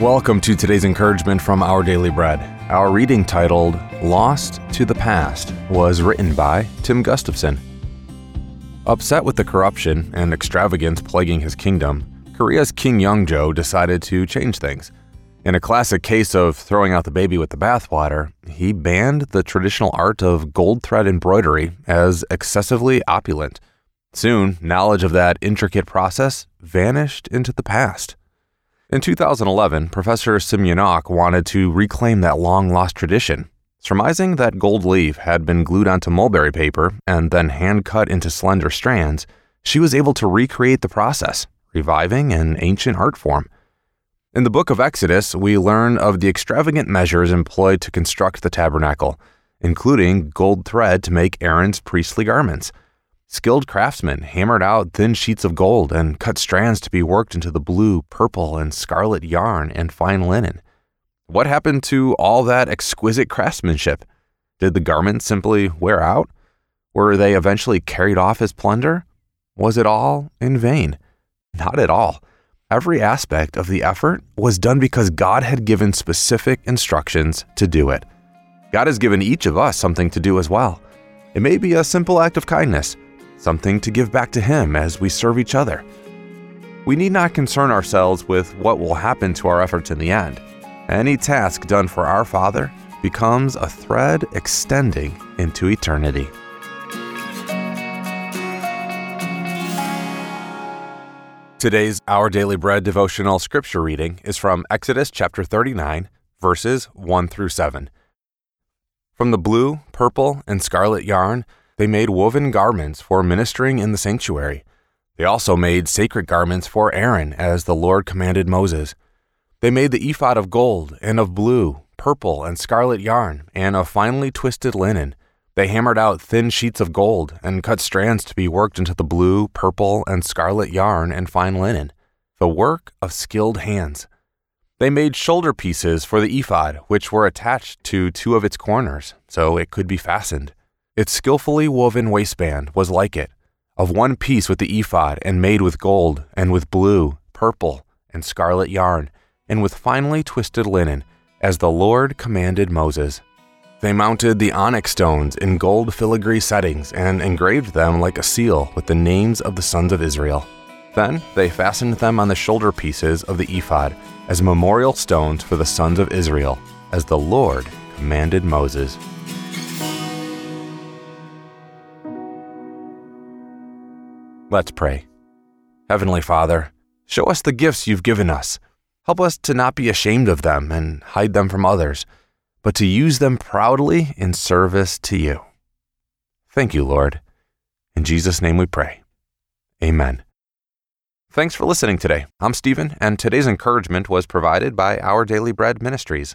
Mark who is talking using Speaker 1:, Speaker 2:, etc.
Speaker 1: Welcome to today's encouragement from Our Daily Bread. Our reading titled Lost to the Past was written by Tim Gustafson. Upset with the corruption and extravagance plaguing his kingdom, Korea's King Youngjo decided to change things. In a classic case of throwing out the baby with the bathwater, he banned the traditional art of gold thread embroidery as excessively opulent. Soon, knowledge of that intricate process vanished into the past. In 2011, Professor Sim Yeon-ok wanted to reclaim that long lost tradition. Surmising that gold leaf had been glued onto mulberry paper and then hand cut into slender strands, she was able to recreate the process, reviving an ancient art form. In the book of Exodus, we learn of the extravagant measures employed to construct the tabernacle, including gold thread to make Aaron's priestly garments. Skilled craftsmen hammered out thin sheets of gold and cut strands to be worked into the blue, purple, and scarlet yarn and fine linen. What happened to all that exquisite craftsmanship? Did the garments simply wear out? Were they eventually carried off as plunder? Was it all in vain? Not at all. Every aspect of the effort was done because God had given specific instructions to do it. God has given each of us something to do as well. It may be a simple act of kindness something to give back to Him as we serve each other. We need not concern ourselves with what will happen to our efforts in the end. Any task done for our Father becomes a thread extending into eternity. Today's Our Daily Bread devotional scripture reading is from Exodus chapter 39, verses 1 through 7. From the blue, purple, and scarlet yarn, they made woven garments for ministering in the sanctuary. They also made sacred garments for Aaron, as the Lord commanded Moses. They made the ephod of gold, and of blue, purple, and scarlet yarn, and of finely twisted linen. They hammered out thin sheets of gold, and cut strands to be worked into the blue, purple, and scarlet yarn and fine linen, the work of skilled hands. They made shoulder pieces for the ephod, which were attached to two of its corners, so it could be fastened. Its skillfully woven waistband was like it, of one piece with the ephod, and made with gold, and with blue, purple, and scarlet yarn, and with finely twisted linen, as the Lord commanded Moses. They mounted the onyx stones in gold filigree settings and engraved them like a seal with the names of the sons of Israel. Then they fastened them on the shoulder pieces of the ephod as memorial stones for the sons of Israel, as the Lord commanded Moses. Let's pray. Heavenly Father, show us the gifts you've given us. Help us to not be ashamed of them and hide them from others, but to use them proudly in service to you. Thank you, Lord. In Jesus' name we pray. Amen. Thanks for listening today. I'm Stephen, and today's encouragement was provided by Our Daily Bread Ministries.